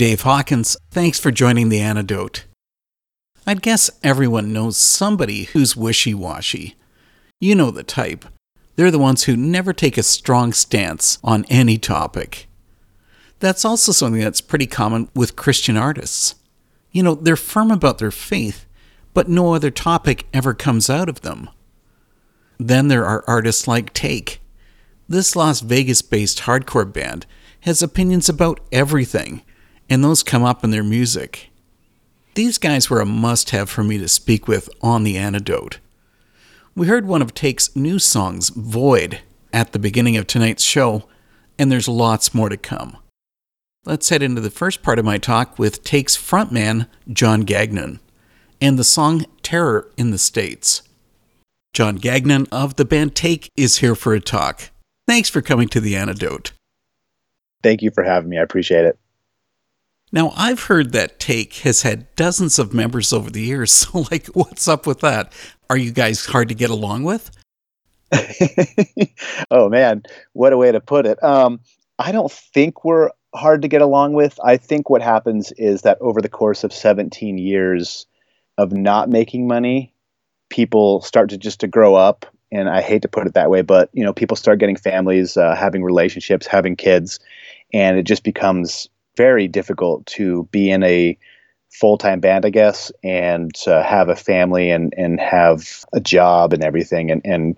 Dave Hawkins. Thanks for joining The Antidote. I'd guess everyone knows somebody who's wishy washy. You know the type. They're the ones who never take a strong stance on any topic. That's also something that's pretty common with Christian artists. You know, they're firm about their faith, but no other topic ever comes out of them. Then there are artists like Take. This Las Vegas based hardcore band has opinions about everything and those come up in their music. These guys were a must have for me to speak with on The Antidote. We heard one of Take's new songs, Void, at the beginning of tonight's show, and there's lots more to come. Let's head into the first part of my talk with Take's frontman, John Gagnon, and the song Terror in the States. John Gagnon of the band Take is here for a talk. Thanks for coming to The Antidote. Thank you for having me. I appreciate it. Now, I've heard that Take has had dozens of members over the years. So, like, what's up with that? Are you guys hard to get along with? oh, man. What a way to put it. Um, I don't think we're hard to get along with. I think what happens is that over the course of 17 years of not making money, people start to just to grow up and I hate to put it that way, but you know, people start getting families, uh, having relationships, having kids, and it just becomes very difficult to be in a full-time band, I guess, and have a family and and have a job and everything, and and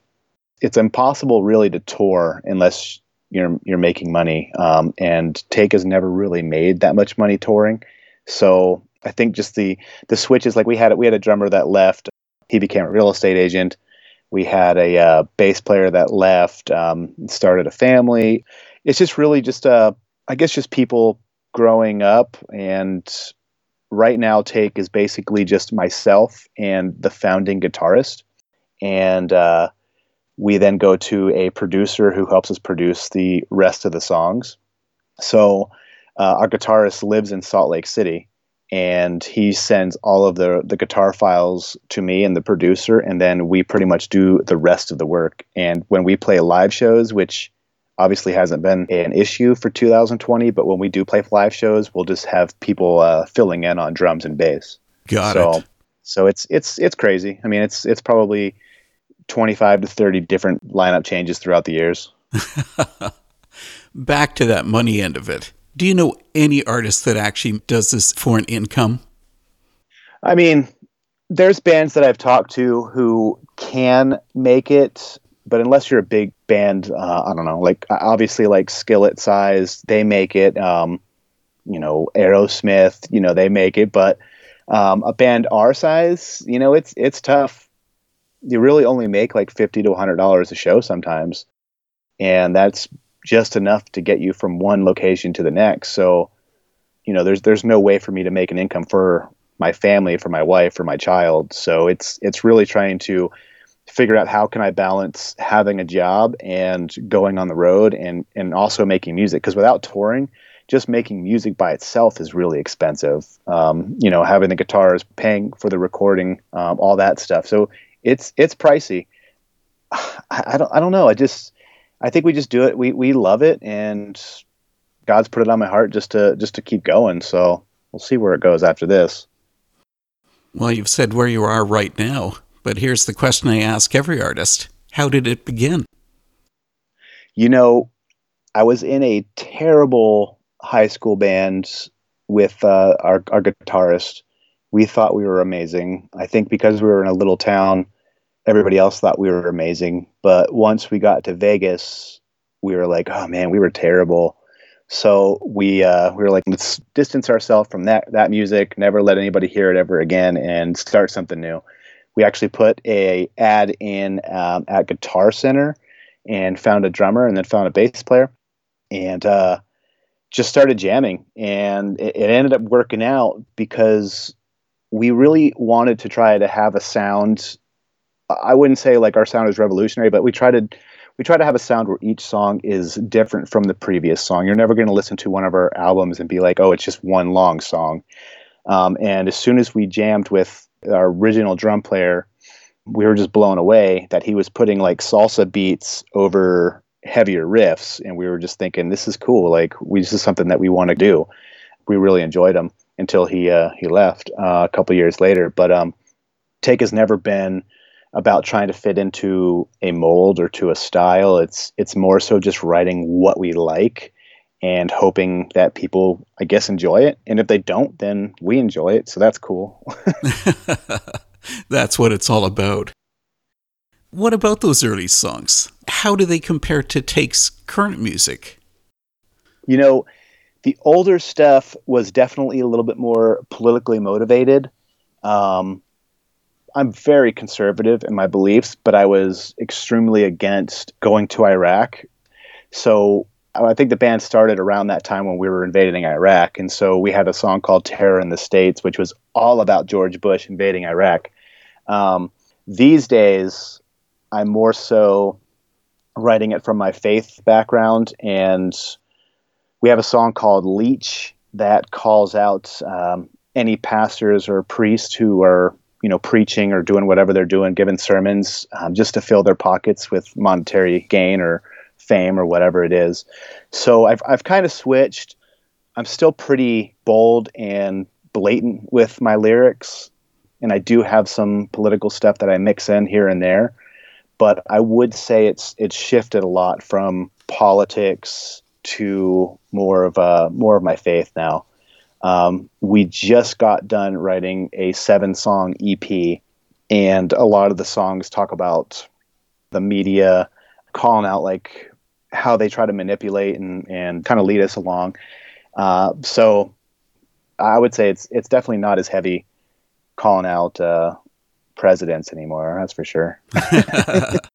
it's impossible really to tour unless you're you're making money. Um, and Take has never really made that much money touring, so I think just the the switch is like we had we had a drummer that left, he became a real estate agent we had a uh, bass player that left, um, started a family. It's just really just, uh, I guess, just people growing up. And right now, Take is basically just myself and the founding guitarist. And uh, we then go to a producer who helps us produce the rest of the songs. So uh, our guitarist lives in Salt Lake City and he sends all of the the guitar files to me and the producer and then we pretty much do the rest of the work and when we play live shows which obviously hasn't been an issue for 2020 but when we do play live shows we'll just have people uh, filling in on drums and bass. Got so, it. so it's it's it's crazy. I mean it's it's probably 25 to 30 different lineup changes throughout the years. Back to that money end of it. Do you know any artist that actually does this for an income? I mean, there's bands that I've talked to who can make it, but unless you're a big band, uh, I don't know, like obviously like Skillet size, they make it. Um, you know, Aerosmith, you know, they make it, but um, a band our size, you know, it's it's tough. You really only make like fifty to hundred dollars a show sometimes, and that's just enough to get you from one location to the next. So, you know, there's there's no way for me to make an income for my family, for my wife, for my child. So it's it's really trying to figure out how can I balance having a job and going on the road and and also making music because without touring, just making music by itself is really expensive. Um, you know, having the guitars, paying for the recording, um, all that stuff. So it's it's pricey. I, I don't I don't know. I just I think we just do it. We we love it, and God's put it on my heart just to just to keep going. So we'll see where it goes after this. Well, you've said where you are right now, but here's the question I ask every artist: How did it begin? You know, I was in a terrible high school band with uh, our our guitarist. We thought we were amazing. I think because we were in a little town everybody else thought we were amazing. But once we got to Vegas, we were like, oh man, we were terrible. So we uh, we were like, let's distance ourselves from that that music, never let anybody hear it ever again, and start something new. We actually put a ad in um, at Guitar Center and found a drummer, and then found a bass player, and uh, just started jamming. And it, it ended up working out because we really wanted to try to have a sound I wouldn't say like our sound is revolutionary, but we try to we try to have a sound where each song is different from the previous song. You're never going to listen to one of our albums and be like, oh, it's just one long song. Um, and as soon as we jammed with our original drum player, we were just blown away that he was putting like salsa beats over heavier riffs, and we were just thinking, this is cool. Like, we this is something that we want to do. We really enjoyed him until he uh, he left uh, a couple years later. But um, Take has never been about trying to fit into a mold or to a style. It's it's more so just writing what we like and hoping that people I guess enjoy it. And if they don't, then we enjoy it. So that's cool. that's what it's all about. What about those early songs? How do they compare to Take's current music? You know, the older stuff was definitely a little bit more politically motivated. Um, I'm very conservative in my beliefs, but I was extremely against going to Iraq. So I think the band started around that time when we were invading Iraq. And so we had a song called Terror in the States, which was all about George Bush invading Iraq. Um, these days, I'm more so writing it from my faith background. And we have a song called Leech that calls out um, any pastors or priests who are you know preaching or doing whatever they're doing, giving sermons um, just to fill their pockets with monetary gain or fame or whatever it is. So I've I've kind of switched. I'm still pretty bold and blatant with my lyrics, and I do have some political stuff that I mix in here and there. But I would say it's it's shifted a lot from politics to more of a more of my faith now. Um, we just got done writing a seven song EP, and a lot of the songs talk about the media calling out like how they try to manipulate and, and kind of lead us along. Uh, so I would say it's it's definitely not as heavy calling out uh, presidents anymore. That's for sure.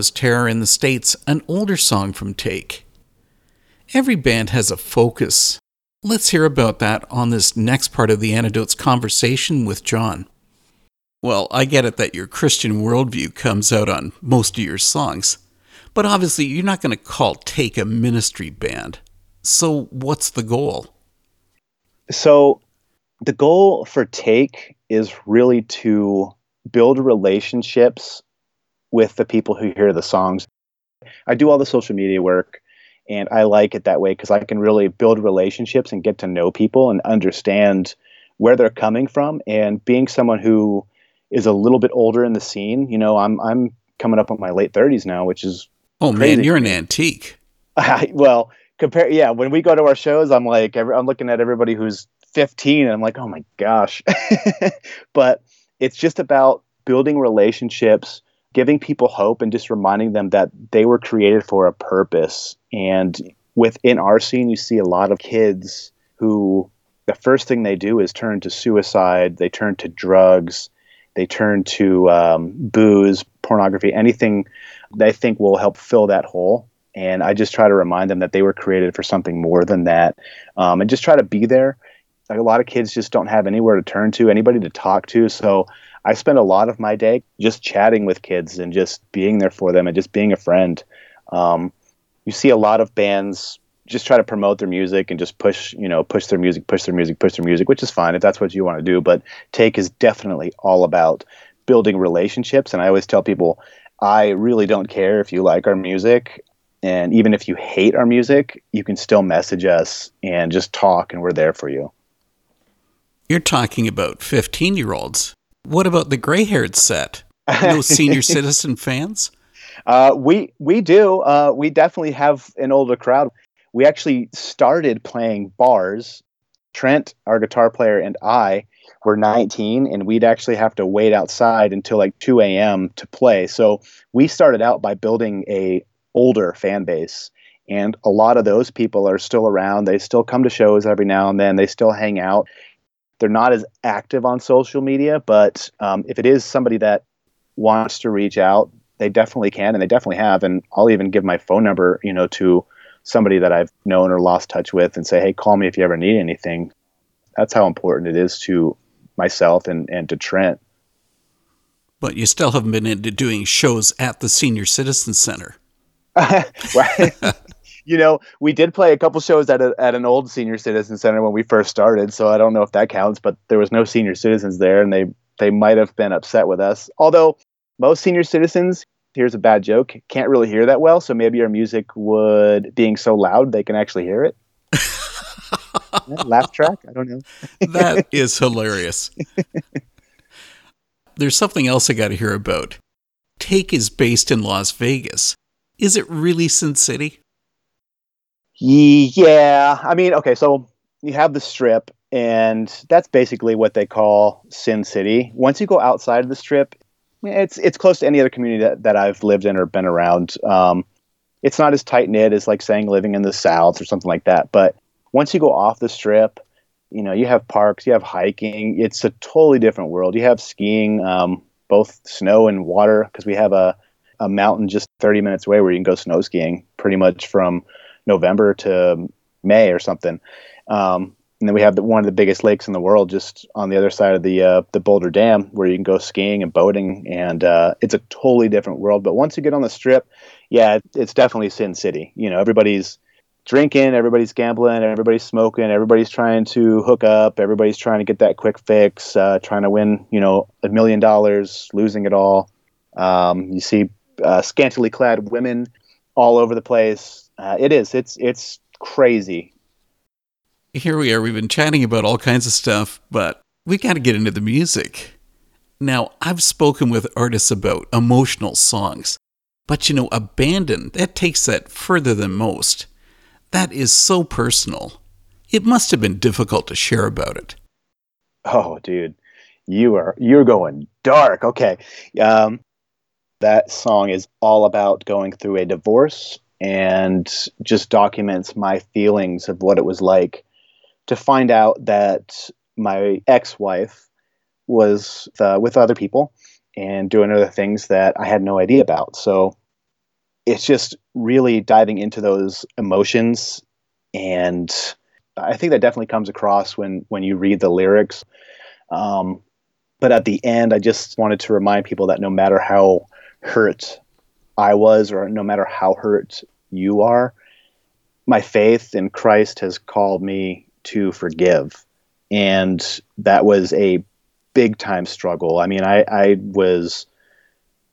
was Terror in the States, an older song from Take. Every band has a focus. Let's hear about that on this next part of the Antidote's conversation with John. Well, I get it that your Christian worldview comes out on most of your songs, but obviously you're not going to call Take a ministry band. So, what's the goal? So the goal for Take is really to build relationships with the people who hear the songs. I do all the social media work and I like it that way because I can really build relationships and get to know people and understand where they're coming from and being someone who is a little bit older in the scene, you know, I'm I'm coming up on my late 30s now, which is Oh Crazy. man, you're an antique. well, compare yeah, when we go to our shows, I'm like every, I'm looking at everybody who's 15 and I'm like, "Oh my gosh." but it's just about building relationships, giving people hope and just reminding them that they were created for a purpose. And within our scene, you see a lot of kids who the first thing they do is turn to suicide, they turn to drugs, they turn to um, booze, pornography, anything they think will help fill that hole. And I just try to remind them that they were created for something more than that, um, and just try to be there. Like a lot of kids just don't have anywhere to turn to, anybody to talk to. So I spend a lot of my day just chatting with kids and just being there for them and just being a friend. Um, you see a lot of bands just try to promote their music and just push, you know, push their music, push their music, push their music, which is fine if that's what you want to do. But Take is definitely all about building relationships. And I always tell people, I really don't care if you like our music. And even if you hate our music, you can still message us and just talk, and we're there for you. You're talking about 15 year olds. What about the gray haired set? No senior citizen fans? Uh, we we do. Uh, we definitely have an older crowd. We actually started playing bars. Trent, our guitar player, and I were 19, and we'd actually have to wait outside until like 2 a.m. to play. So we started out by building a older fan base, and a lot of those people are still around. They still come to shows every now and then. They still hang out. They're not as active on social media, but um, if it is somebody that wants to reach out, they definitely can, and they definitely have. And I'll even give my phone number, you know, to somebody that I've known or lost touch with, and say, "Hey, call me if you ever need anything." That's how important it is to myself and and to Trent. But you still haven't been into doing shows at the Senior Citizen Center. you know, we did play a couple shows at a, at an old senior citizen center when we first started, so I don't know if that counts. But there was no senior citizens there, and they they might have been upset with us. Although most senior citizens, here's a bad joke, can't really hear that well, so maybe our music would being so loud they can actually hear it. yeah, laugh track, I don't know. that is hilarious. There's something else I got to hear about. Take is based in Las Vegas. Is it really Sin City? Yeah, I mean, okay, so you have the strip, and that's basically what they call Sin City. Once you go outside of the strip, it's it's close to any other community that, that I've lived in or been around. Um, it's not as tight knit as like saying living in the South or something like that. But once you go off the strip, you know you have parks, you have hiking. It's a totally different world. You have skiing, um, both snow and water, because we have a a mountain just 30 minutes away where you can go snow skiing pretty much from November to May or something. Um, and then we have the, one of the biggest lakes in the world just on the other side of the uh, the Boulder Dam, where you can go skiing and boating, and uh, it's a totally different world. But once you get on the Strip, yeah, it's definitely Sin City. You know, everybody's drinking, everybody's gambling, everybody's smoking, everybody's trying to hook up, everybody's trying to get that quick fix, uh, trying to win, you know, a million dollars, losing it all. Um, you see uh, scantily clad women all over the place. Uh, it is. It's it's crazy here we are. We've been chatting about all kinds of stuff, but we got to get into the music. Now, I've spoken with artists about emotional songs, but you know, Abandon, that takes that further than most. That is so personal. It must have been difficult to share about it. Oh, dude, you are you're going dark. Okay, um, that song is all about going through a divorce and just documents my feelings of what it was like to find out that my ex-wife was uh, with other people and doing other things that I had no idea about. So it's just really diving into those emotions and I think that definitely comes across when when you read the lyrics. Um, but at the end, I just wanted to remind people that no matter how hurt I was, or no matter how hurt you are, my faith in Christ has called me to forgive. And that was a big time struggle. I mean, I, I was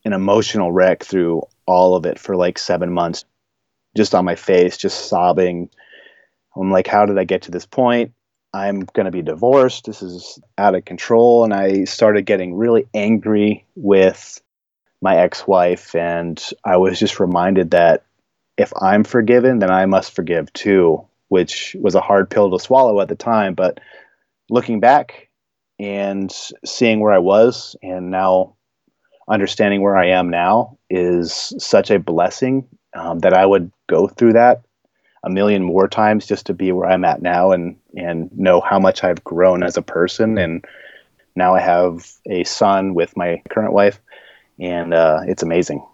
an emotional wreck through all of it for like seven months, just on my face, just sobbing. I'm like, how did I get to this point? I'm going to be divorced. This is out of control. And I started getting really angry with my ex wife. And I was just reminded that if I'm forgiven, then I must forgive too which was a hard pill to swallow at the time. But looking back and seeing where I was, and now understanding where I am now is such a blessing um, that I would go through that a million more times just to be where I'm at now and and know how much I've grown as a person and now I have a son with my current wife and uh, it's amazing.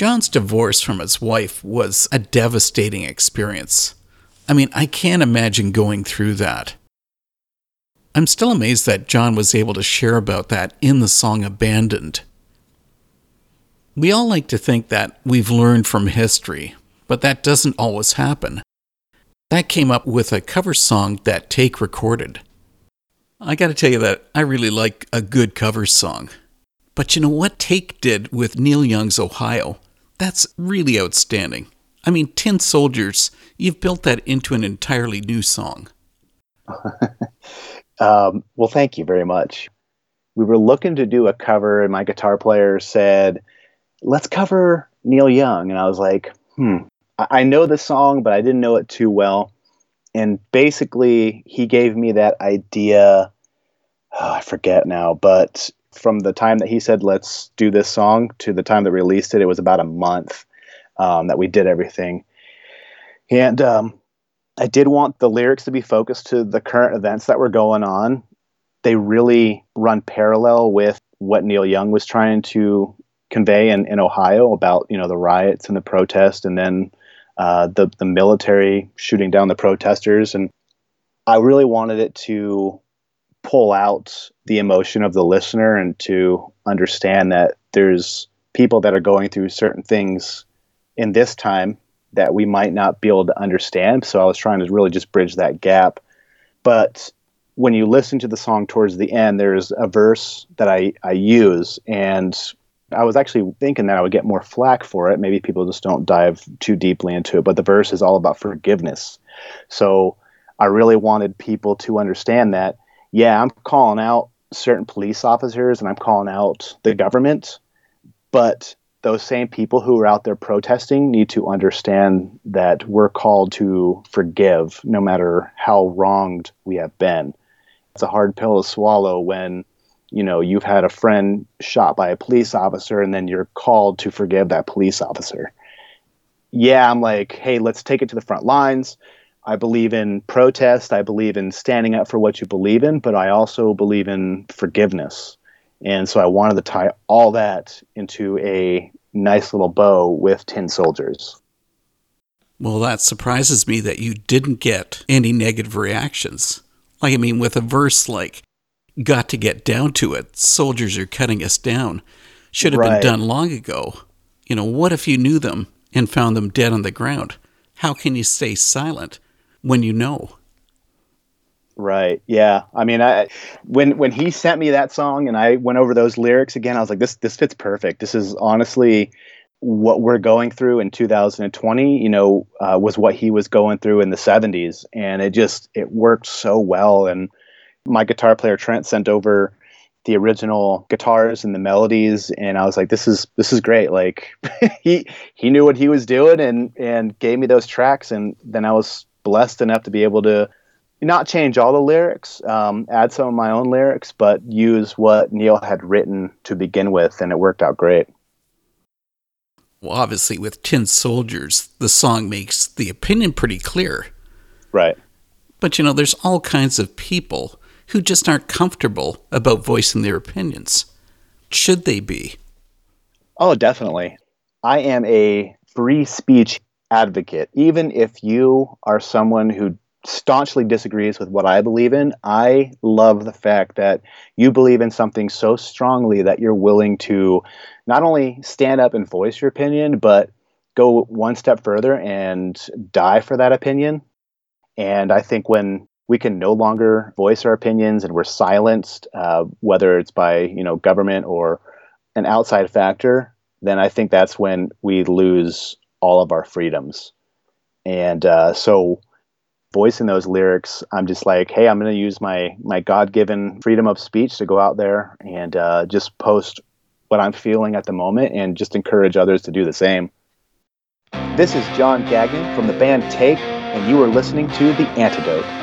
John's divorce from his wife was a devastating experience. I mean, I can't imagine going through that. I'm still amazed that John was able to share about that in the song Abandoned. We all like to think that we've learned from history, but that doesn't always happen. That came up with a cover song that Take recorded. I gotta tell you that I really like a good cover song. But you know what Take did with Neil Young's Ohio? That's really outstanding. I mean, Tin Soldiers, you've built that into an entirely new song. Um, well, thank you very much. We were looking to do a cover, and my guitar player said, "Let's cover Neil Young." And I was like, "Hmm, I, know the song, but I didn't know it too well." And basically, he gave me that idea. Oh, I forget now, but from the time that he said, "Let's do this song," to the time that we released it, it was about a month um, that we did everything. And um, I did want the lyrics to be focused to the current events that were going on. They really run parallel with what Neil Young was trying to convey in, in Ohio about you know the riots and the protest, and then uh, the the military shooting down the protesters, and I really wanted it to pull out the emotion of the listener and to understand that there's people that are going through certain things in this time that we might not be able to understand. So I was trying to really just bridge that gap. But when you listen to the song towards the end, there's a verse that I, I use, and I was actually thinking that I would get more flack for it. Maybe people just don't dive too deeply into it, but the verse is all about forgiveness. So I really wanted people to understand that, yeah, I'm calling out certain police officers and I'm calling out the government, but those same people who are out there protesting need to understand that we're called to forgive no matter how wronged we have been. It's a hard pill to swallow when you know you've had a friend shot by a police officer and then you're called to forgive that police officer. Yeah, I'm like, hey, let's take it to the front lines. I believe in protest. I believe in standing up for what you believe in, but I also believe in forgiveness. And so I wanted to tie all that into a nice little bow with Tin Soldiers. Well, that surprises me that you didn't get any negative reactions. Like, I mean, with a verse like, got to get down to it, soldiers are cutting us down, should have Right. been done long ago. You know, what if you knew them and found them dead on the ground? How can you stay silent when you know? Right. Yeah. I mean, I when when he sent me that song and I went over those lyrics again, I was like, this this fits perfect. This is honestly what we're going through in 2020. You know, uh, was what he was going through in the 70s, and it just it worked so well. And my guitar player Trent sent over the original guitars and the melodies, and I was like, this is this is great. Like he he knew what he was doing and and gave me those tracks, and then I was blessed enough to be able to not change all the lyrics, um, add some of my own lyrics, but use what Neil had written to begin with, and it worked out great. Well, obviously, with Tin Soldiers, the song makes the opinion pretty clear. Right. But you know, there's all kinds of people who just aren't comfortable about voicing their opinions. Should they be? Oh, definitely. I am a free speech advocate. Even if you are someone who staunchly disagrees with what I believe in, I love the fact that you believe in something so strongly that you're willing to not only stand up and voice your opinion, but go one step further and die for that opinion. And I think when we can no longer voice our opinions and we're silenced, uh, whether it's by you know government or an outside factor, then I think that's when we lose all of our freedoms. And uh, so, voicing those lyrics, I'm just like, hey, I'm going to use my my God given freedom of speech to go out there and uh, just post what I'm feeling at the moment, and just encourage others to do the same. This is John Gagnon from the band Take, and you are listening to The Antidote.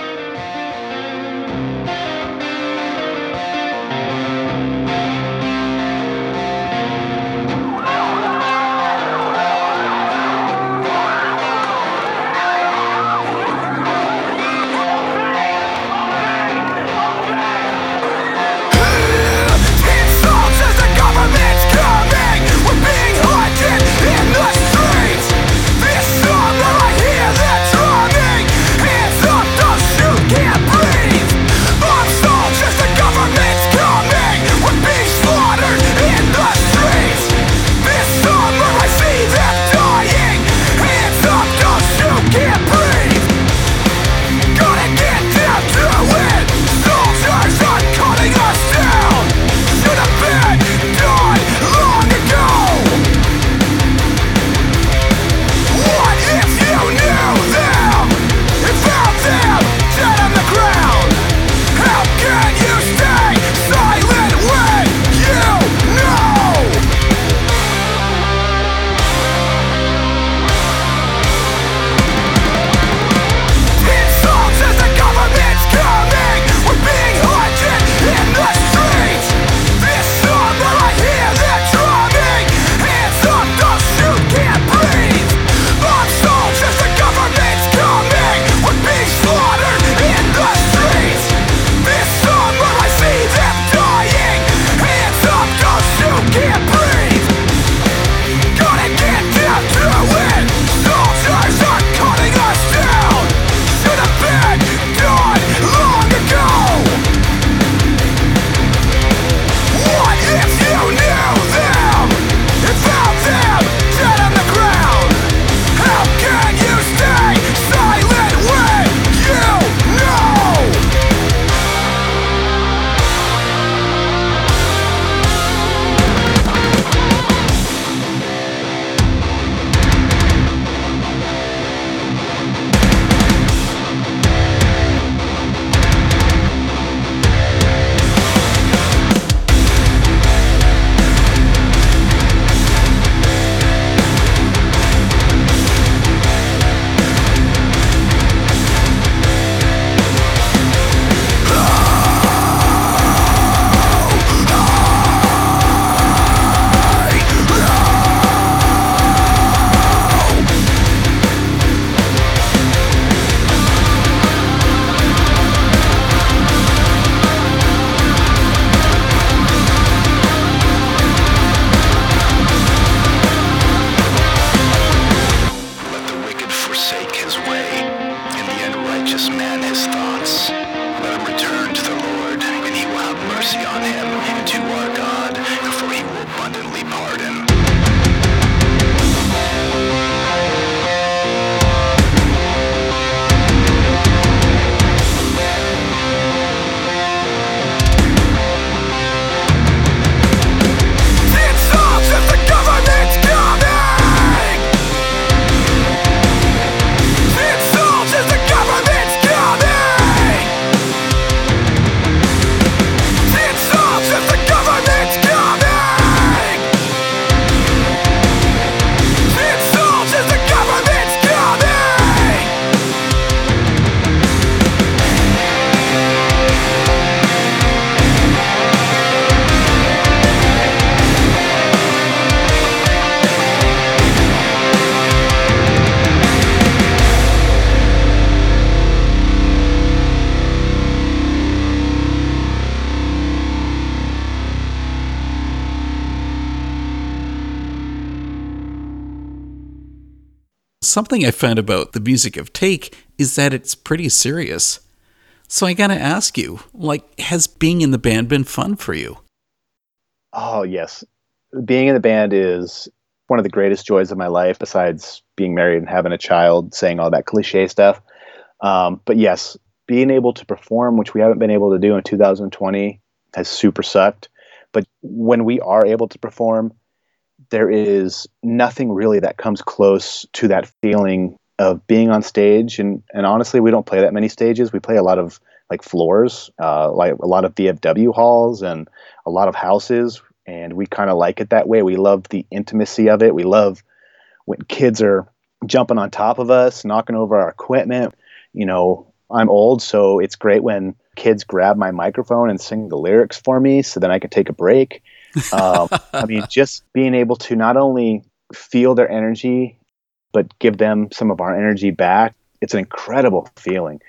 Something I found about the music of Take is that it's pretty serious. So I gotta ask you, like, has being in the band been fun for you? Oh yes, being in the band is one of the greatest joys of my life, besides being married and having a child, saying all that cliche stuff. Um, but yes, being able to perform, which we haven't been able to do in 2020, has super sucked. But when we are able to perform, there is nothing really that comes close to that feeling of being on stage. And, and honestly, we don't play that many stages. We play a lot of like floors, uh, like a lot of VFW halls and a lot of houses. And we kind of like it that way. We love the intimacy of it. We love when kids are jumping on top of us, knocking over our equipment. You know, I'm old, so it's great when kids grab my microphone and sing the lyrics for me so then I can take a break. Um, I mean, just being able to not only feel their energy, but give them some of our energy back, it's an incredible feeling.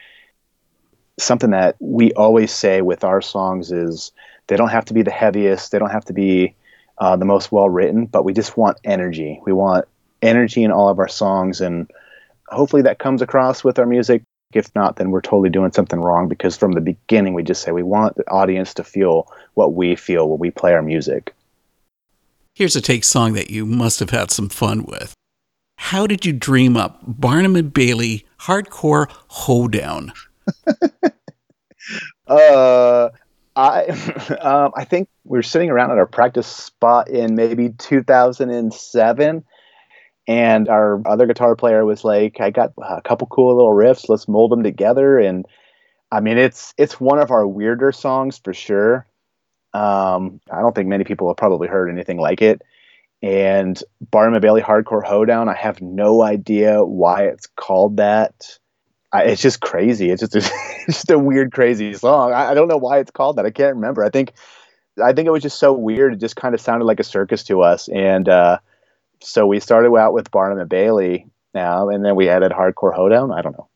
Something that we always say with our songs is they don't have to be the heaviest, they don't have to be uh, the most well written, but we just want energy. We want energy in all of our songs, and hopefully that comes across with our music. If not, then we're totally doing something wrong because from the beginning we just say we want the audience to feel what we feel when we play our music. Here's a Take song that you must have had some fun with. How did you dream up Barnum and Bailey Hardcore Hoedown? Uh, I um, I think we were sitting around at our practice spot in maybe 2007, and our other guitar player was like, "I got a couple cool little riffs. Let's mold them together." And I mean, it's it's one of our weirder songs for sure. Um, I don't think many people have probably heard anything like it. And Barnum Bailey Hardcore Hoedown, I have no idea why it's called that. I, it's just crazy. It's just a, just a weird, crazy song. I, I don't know why it's called that. I can't remember. I think I think it was just so weird. It just kind of sounded like a circus to us. And uh, so we started out with Barnum and Bailey now, and then we added Hardcore Hoedown. I don't know.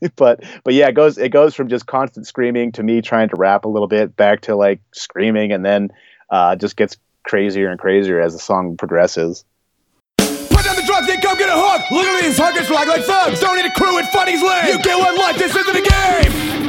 but but yeah, it goes it goes from just constant screaming to me trying to rap a little bit back to like screaming, and then uh, just gets crazier and crazier as the song progresses. Put down the drugs and come get a hook. Look at these huggers flag like thugs. Don't need a crew and funny's lame. You get one life, this isn't a game.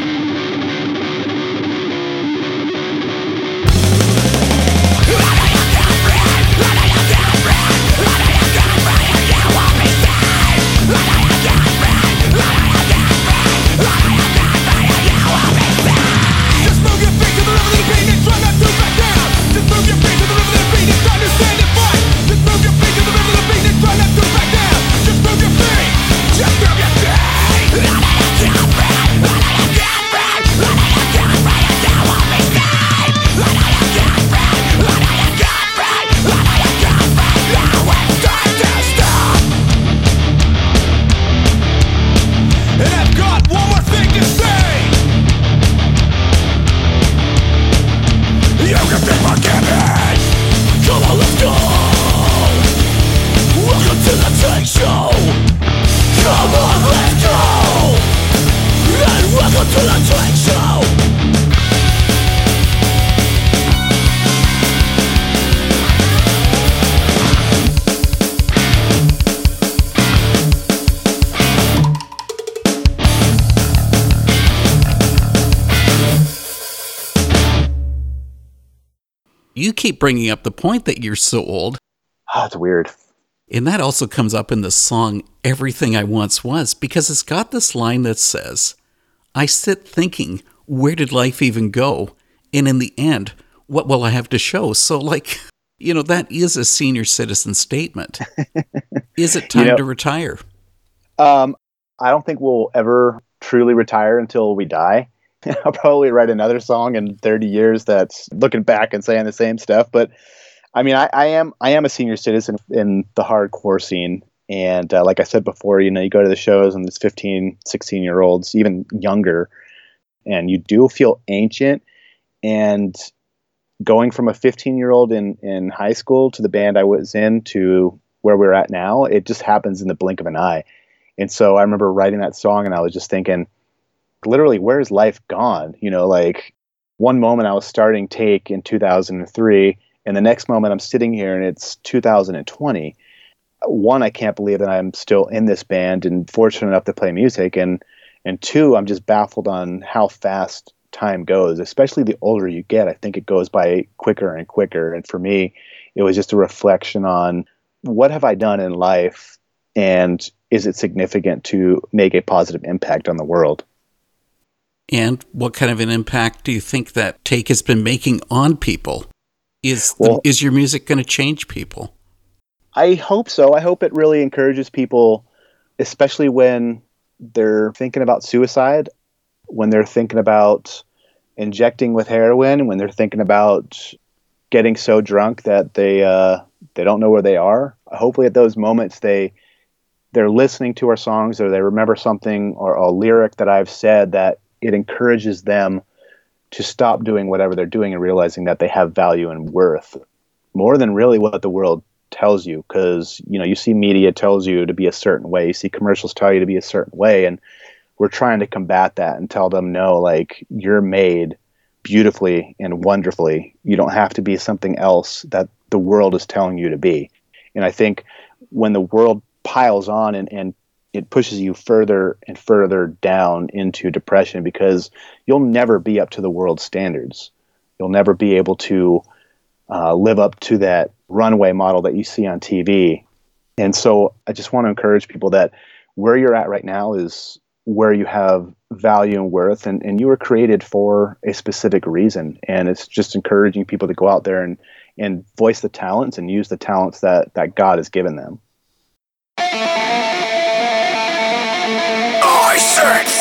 Bringing up the point that you're so old. Oh, it's weird. And that also comes up in the song Everything I Once Was because it's got this line that says, I sit thinking, where did life even go? And in the end, what will I have to show? So, like, you know, that is a senior citizen statement. is it time You know- to retire? Um, I don't think we'll ever truly retire until we die. I'll probably write another song in 30 years that's looking back and saying the same stuff. But I mean, I, I am I am a senior citizen in the hardcore scene. And uh, like I said before, you know, you go to the shows and there's 15, 16 year olds, even younger, and you do feel ancient. And going from a 15 year old in, in high school to the band I was in to where we're at now, it just happens in the blink of an eye. And so I remember writing that song and I was just thinking, literally, where's life gone? You know, like one moment I was starting Take in 2003, and the next moment I'm sitting here and it's 2020. One, I can't believe that I'm still in this band and fortunate enough to play music. And, and two, I'm just baffled on how fast time goes, especially the older you get. I think it goes by quicker and quicker. And for me, it was just a reflection on what have I done in life and is it significant to make a positive impact on the world? And what kind of an impact do you think that take has been making on people? Is the- Well- is your music going to change people? I hope so. I hope it really encourages people, especially when they're thinking about suicide, when they're thinking about injecting with heroin, when they're thinking about getting so drunk that they uh, they don't know where they are. Hopefully, at those moments, they they're listening to our songs or they remember something or a lyric that I've said that it encourages them to stop doing whatever they're doing and realizing that they have value and worth more than really what the world tells you. Because you know you see media tells you to be a certain way. You see commercials tell you to be a certain way. And we're trying to combat that and tell them no like you're made beautifully and wonderfully. You don't have to be something else that the world is telling you to be. And i think when the world piles on and, and it pushes you further and further down into depression because you'll never be up to the world's standards you'll never be able to uh, live up to that runway model that you see on TV. And so I just want to encourage people that where you're at right now is where you have value and worth, and, and you were created for a specific reason. And it's just encouraging people to go out there and, and voice the talents and use the talents that, that God has given them. I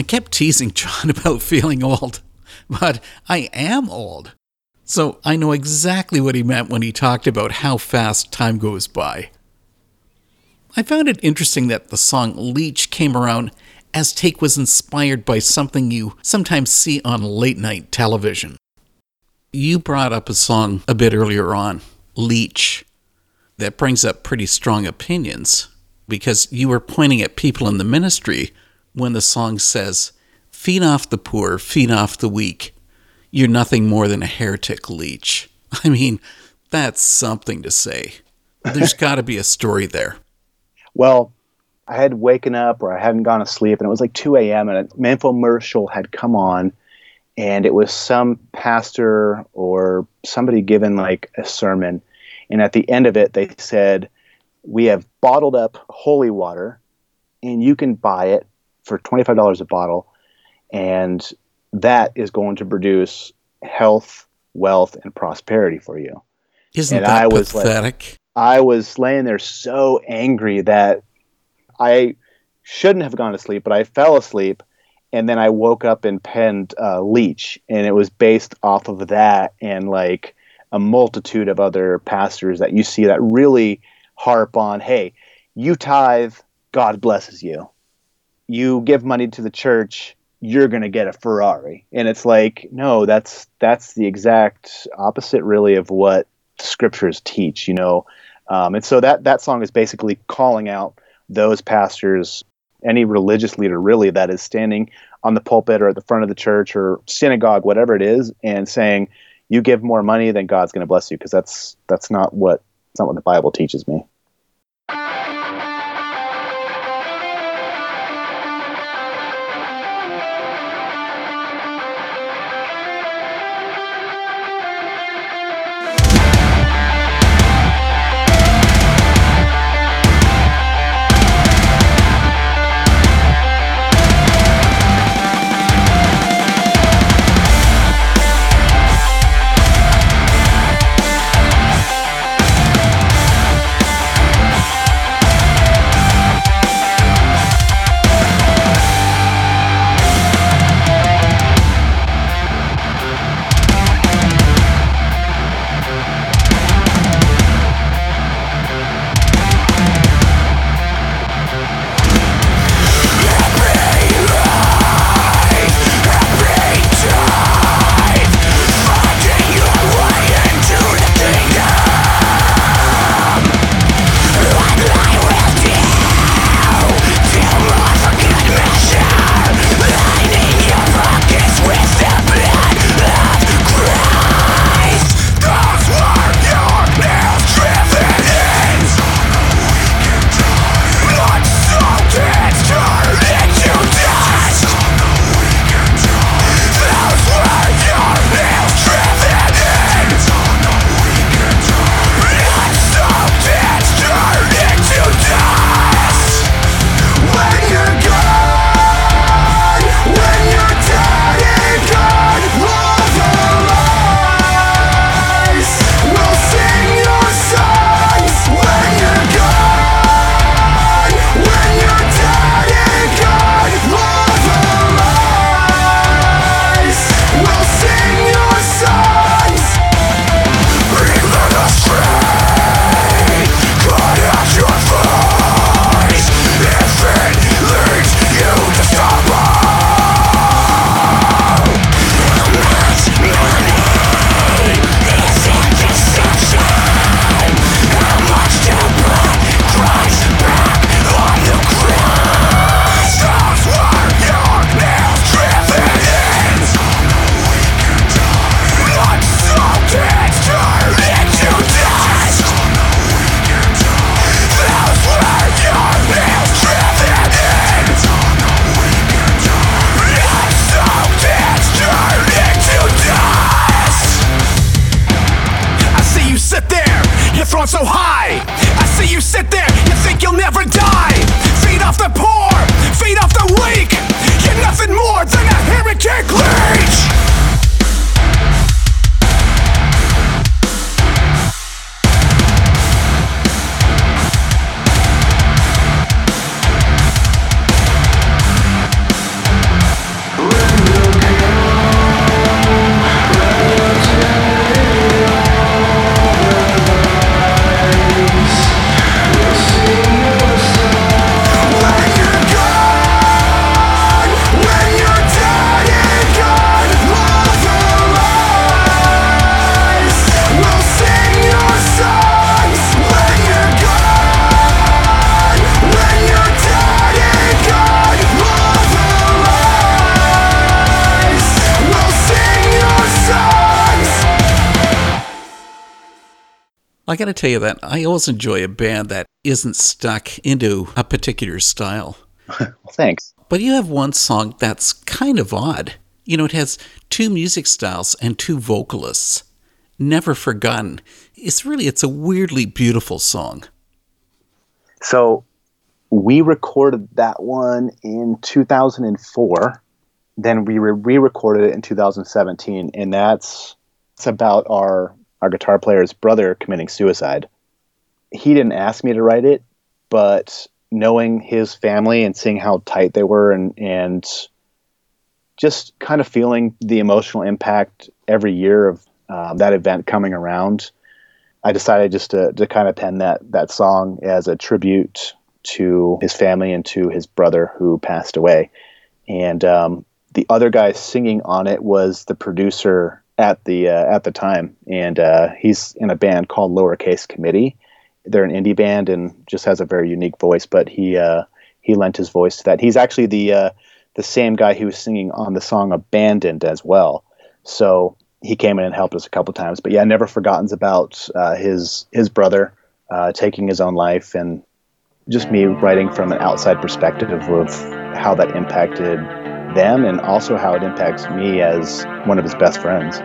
I kept teasing John about feeling old, but I am old. So I know exactly what he meant when he talked about how fast time goes by. I found it interesting that the song Leech came around as Take was inspired by something you sometimes see on late night television. You brought up a song a bit earlier on, Leech, that brings up pretty strong opinions because you were pointing at people in the ministry when the song says, Feed off the poor, feed off the weak. You're nothing more than a heretic leech. I mean, that's something to say. There's got to be a story there. Well, I had waken up or I hadn't gone to sleep, and it was like 2 a.m. and an infomercial had come on, and it was some pastor or somebody giving like a sermon, and at the end of it, they said, "We have bottled up holy water, and you can buy it for $25 a bottle, and that is going to produce health, wealth, and prosperity for you." Isn't And that I was like- pathetic? I was laying there so angry that I shouldn't have gone to sleep, but I fell asleep. And then I woke up and penned uh, Leech, and it was based off of that and like a multitude of other pastors that you see that really harp on hey, you tithe, God blesses you. You give money to the church, you're going to get a Ferrari. And it's like, no, that's that's the exact opposite really of what scriptures teach, you know. Um, and so that that song is basically calling out those pastors, any religious leader really that is standing on the pulpit or at the front of the church or synagogue, whatever it is, and saying, "You give more money, then God's going to bless you," because that's that's not what that's not what the Bible teaches me. I got to tell you that I always enjoy a band that isn't stuck into a particular style. Well, thanks. But you have one song that's kind of odd. You know, it has two music styles and two vocalists. Never Forgotten. It's really it's a weirdly beautiful song. So we recorded that one in 2004. Then we re recorded it in 2017. And that's, it's about our, our guitar player's brother committing suicide. He didn't ask me to write it, but knowing his family and seeing how tight they were and, and just kind of feeling the emotional impact every year of um, that event coming around, I decided just to, to kind of pen that, that song as a tribute to his family and to his brother who passed away. And um, the other guy singing on it was the producer at the uh, at the time, and uh, he's in a band called Lowercase Committee. They're an indie band and just has a very unique voice. But he uh, he lent his voice to that. He's actually the uh, the same guy who was singing on the song "Abandoned" as well. So he came in and helped us a couple times. But yeah, never forgotten's about uh, his his brother uh, taking his own life and just me writing from an outside perspective of how that impacted them and also how it impacts me as one of his best friends.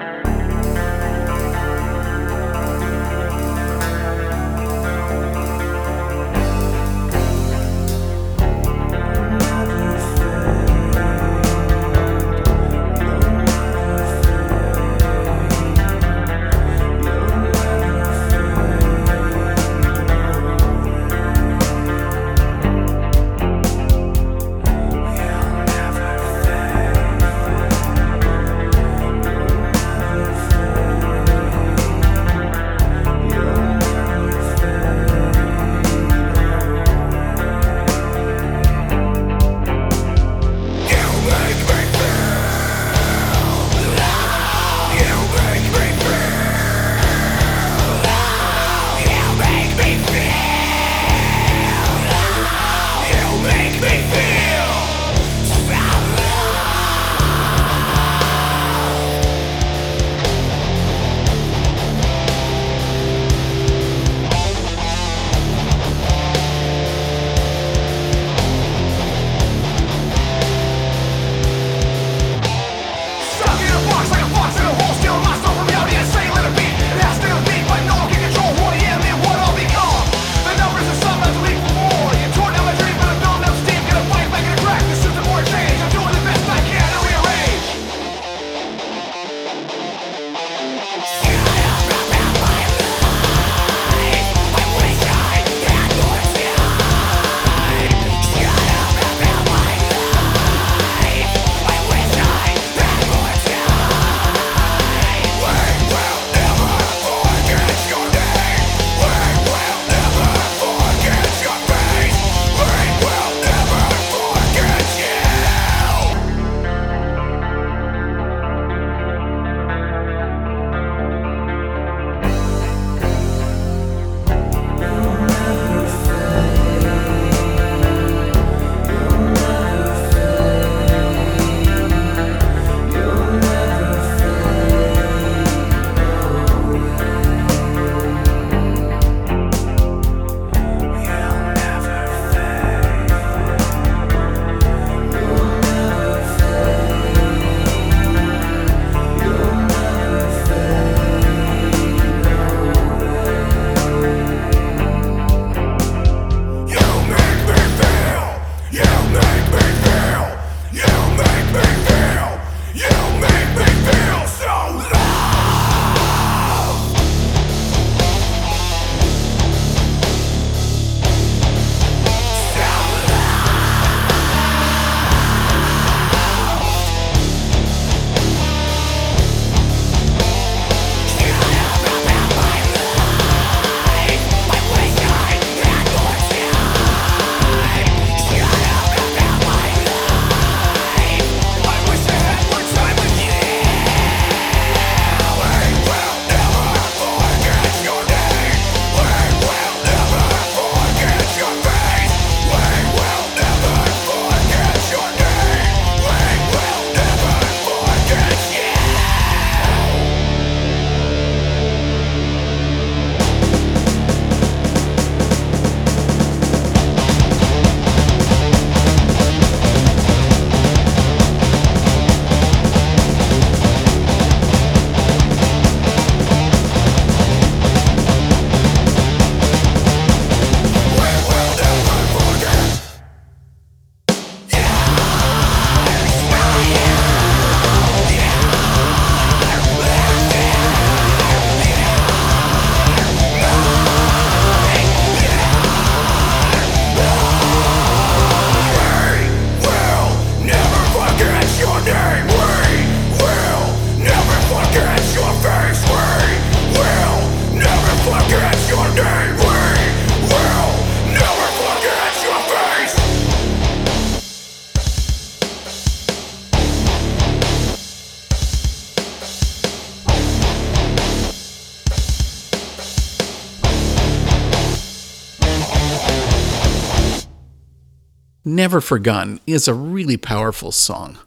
Never Forgotten is a really powerful song.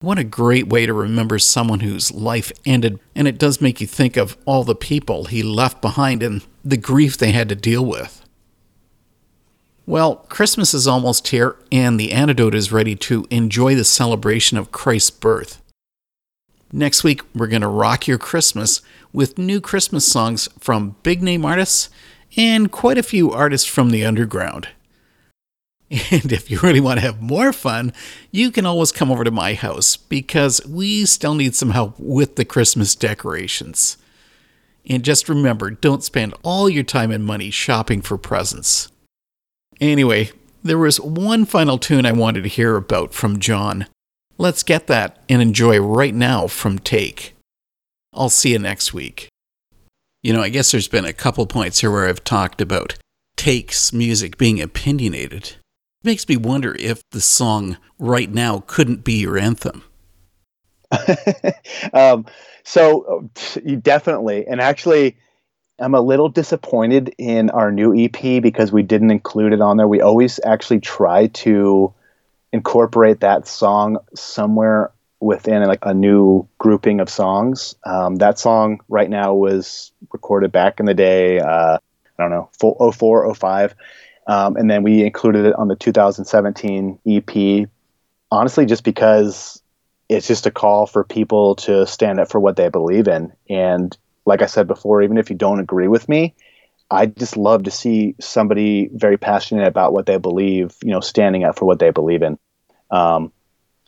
What a great way to remember someone whose life ended, and it does make you think of all the people he left behind and the grief they had to deal with. Well, Christmas is almost here, and the antidote is ready to enjoy the celebration of Christ's birth. Next week, we're going to rock your Christmas with new Christmas songs from big name artists and quite a few artists from the underground. And if you really want to have more fun, you can always come over to my house because we still need some help with the Christmas decorations. And just remember don't spend all your time and money shopping for presents. Anyway, there was one final tune I wanted to hear about from John. Let's get that and enjoy right now from Take. I'll see you next week. You know, I guess there's been a couple points here where I've talked about Take's music being opinionated. Makes me wonder if the song right now couldn't be your anthem. um, so you definitely, and actually, I'm a little disappointed in our new EP because we didn't include it on there. We always actually try to incorporate that song somewhere within like a new grouping of songs. Um, that song right now was recorded back in the day. Uh, I don't know, 04, 05. Um, and then we included it on the 2017 EP. Honestly, just because it's just a call for people to stand up for what they believe in. And like I said before, even if you don't agree with me, I just love to see somebody very passionate about what they believe, you know, standing up for what they believe in. Um,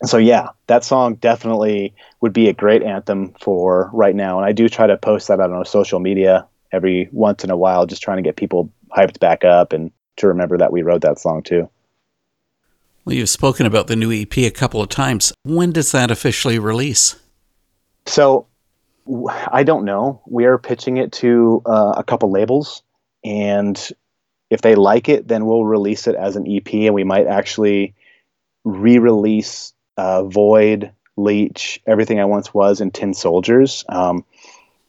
so yeah, that song definitely would be a great anthem for right now. And I do try to post that on social media every once in a while, just trying to get people hyped back up and to remember that we wrote that song too. Well, you've spoken about the new EP a couple of times. When does that officially release? So I don't know. We are pitching it to uh, a couple labels, and if they like it, then we'll release it as an EP, and we might actually re-release uh, Void, Leech, everything I once was, and Tin Soldiers. Um,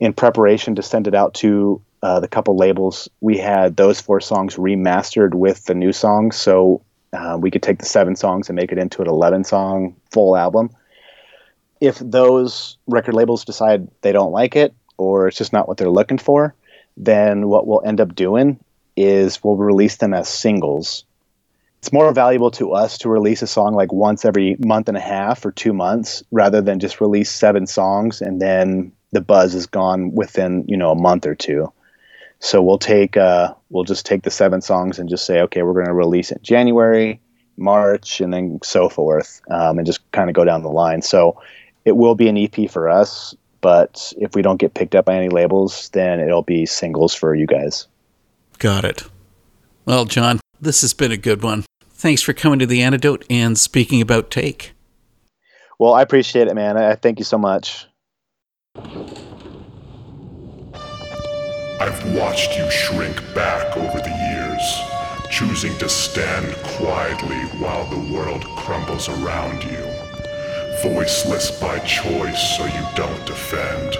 in preparation to send it out to uh, the couple labels, we had those four songs remastered with the new songs, so uh, we could take the seven songs and make it into an 11 song full album. If those record labels decide they don't like it or it's just not what they're looking for, then what we'll end up doing is we'll release them as singles. It's more valuable to us to release a song like once every month and a half or two months rather than just release seven songs and then the buzz is gone within you know a month or two so we'll take uh, we'll just take the seven songs and just say okay we're going to release it in january march and then so forth um, and just kind of go down the line so it will be an ep for us but if we don't get picked up by any labels then it'll be singles for you guys got it well john this has been a good one Thanks for coming to the antidote and speaking about take. Well, I appreciate it, man. I thank you so much. I've watched you shrink back over the years, choosing to stand quietly while the world crumbles around you. Voiceless by choice, so you don't defend.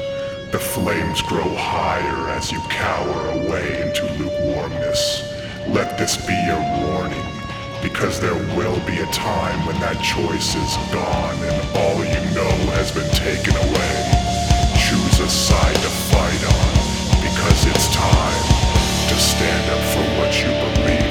The flames grow higher as you cower away into lukewarmness. Let this be a warning because there will be a time when that choice is gone and all you know has been taken away. Choose a side to fight on because it's time to stand up for what you believe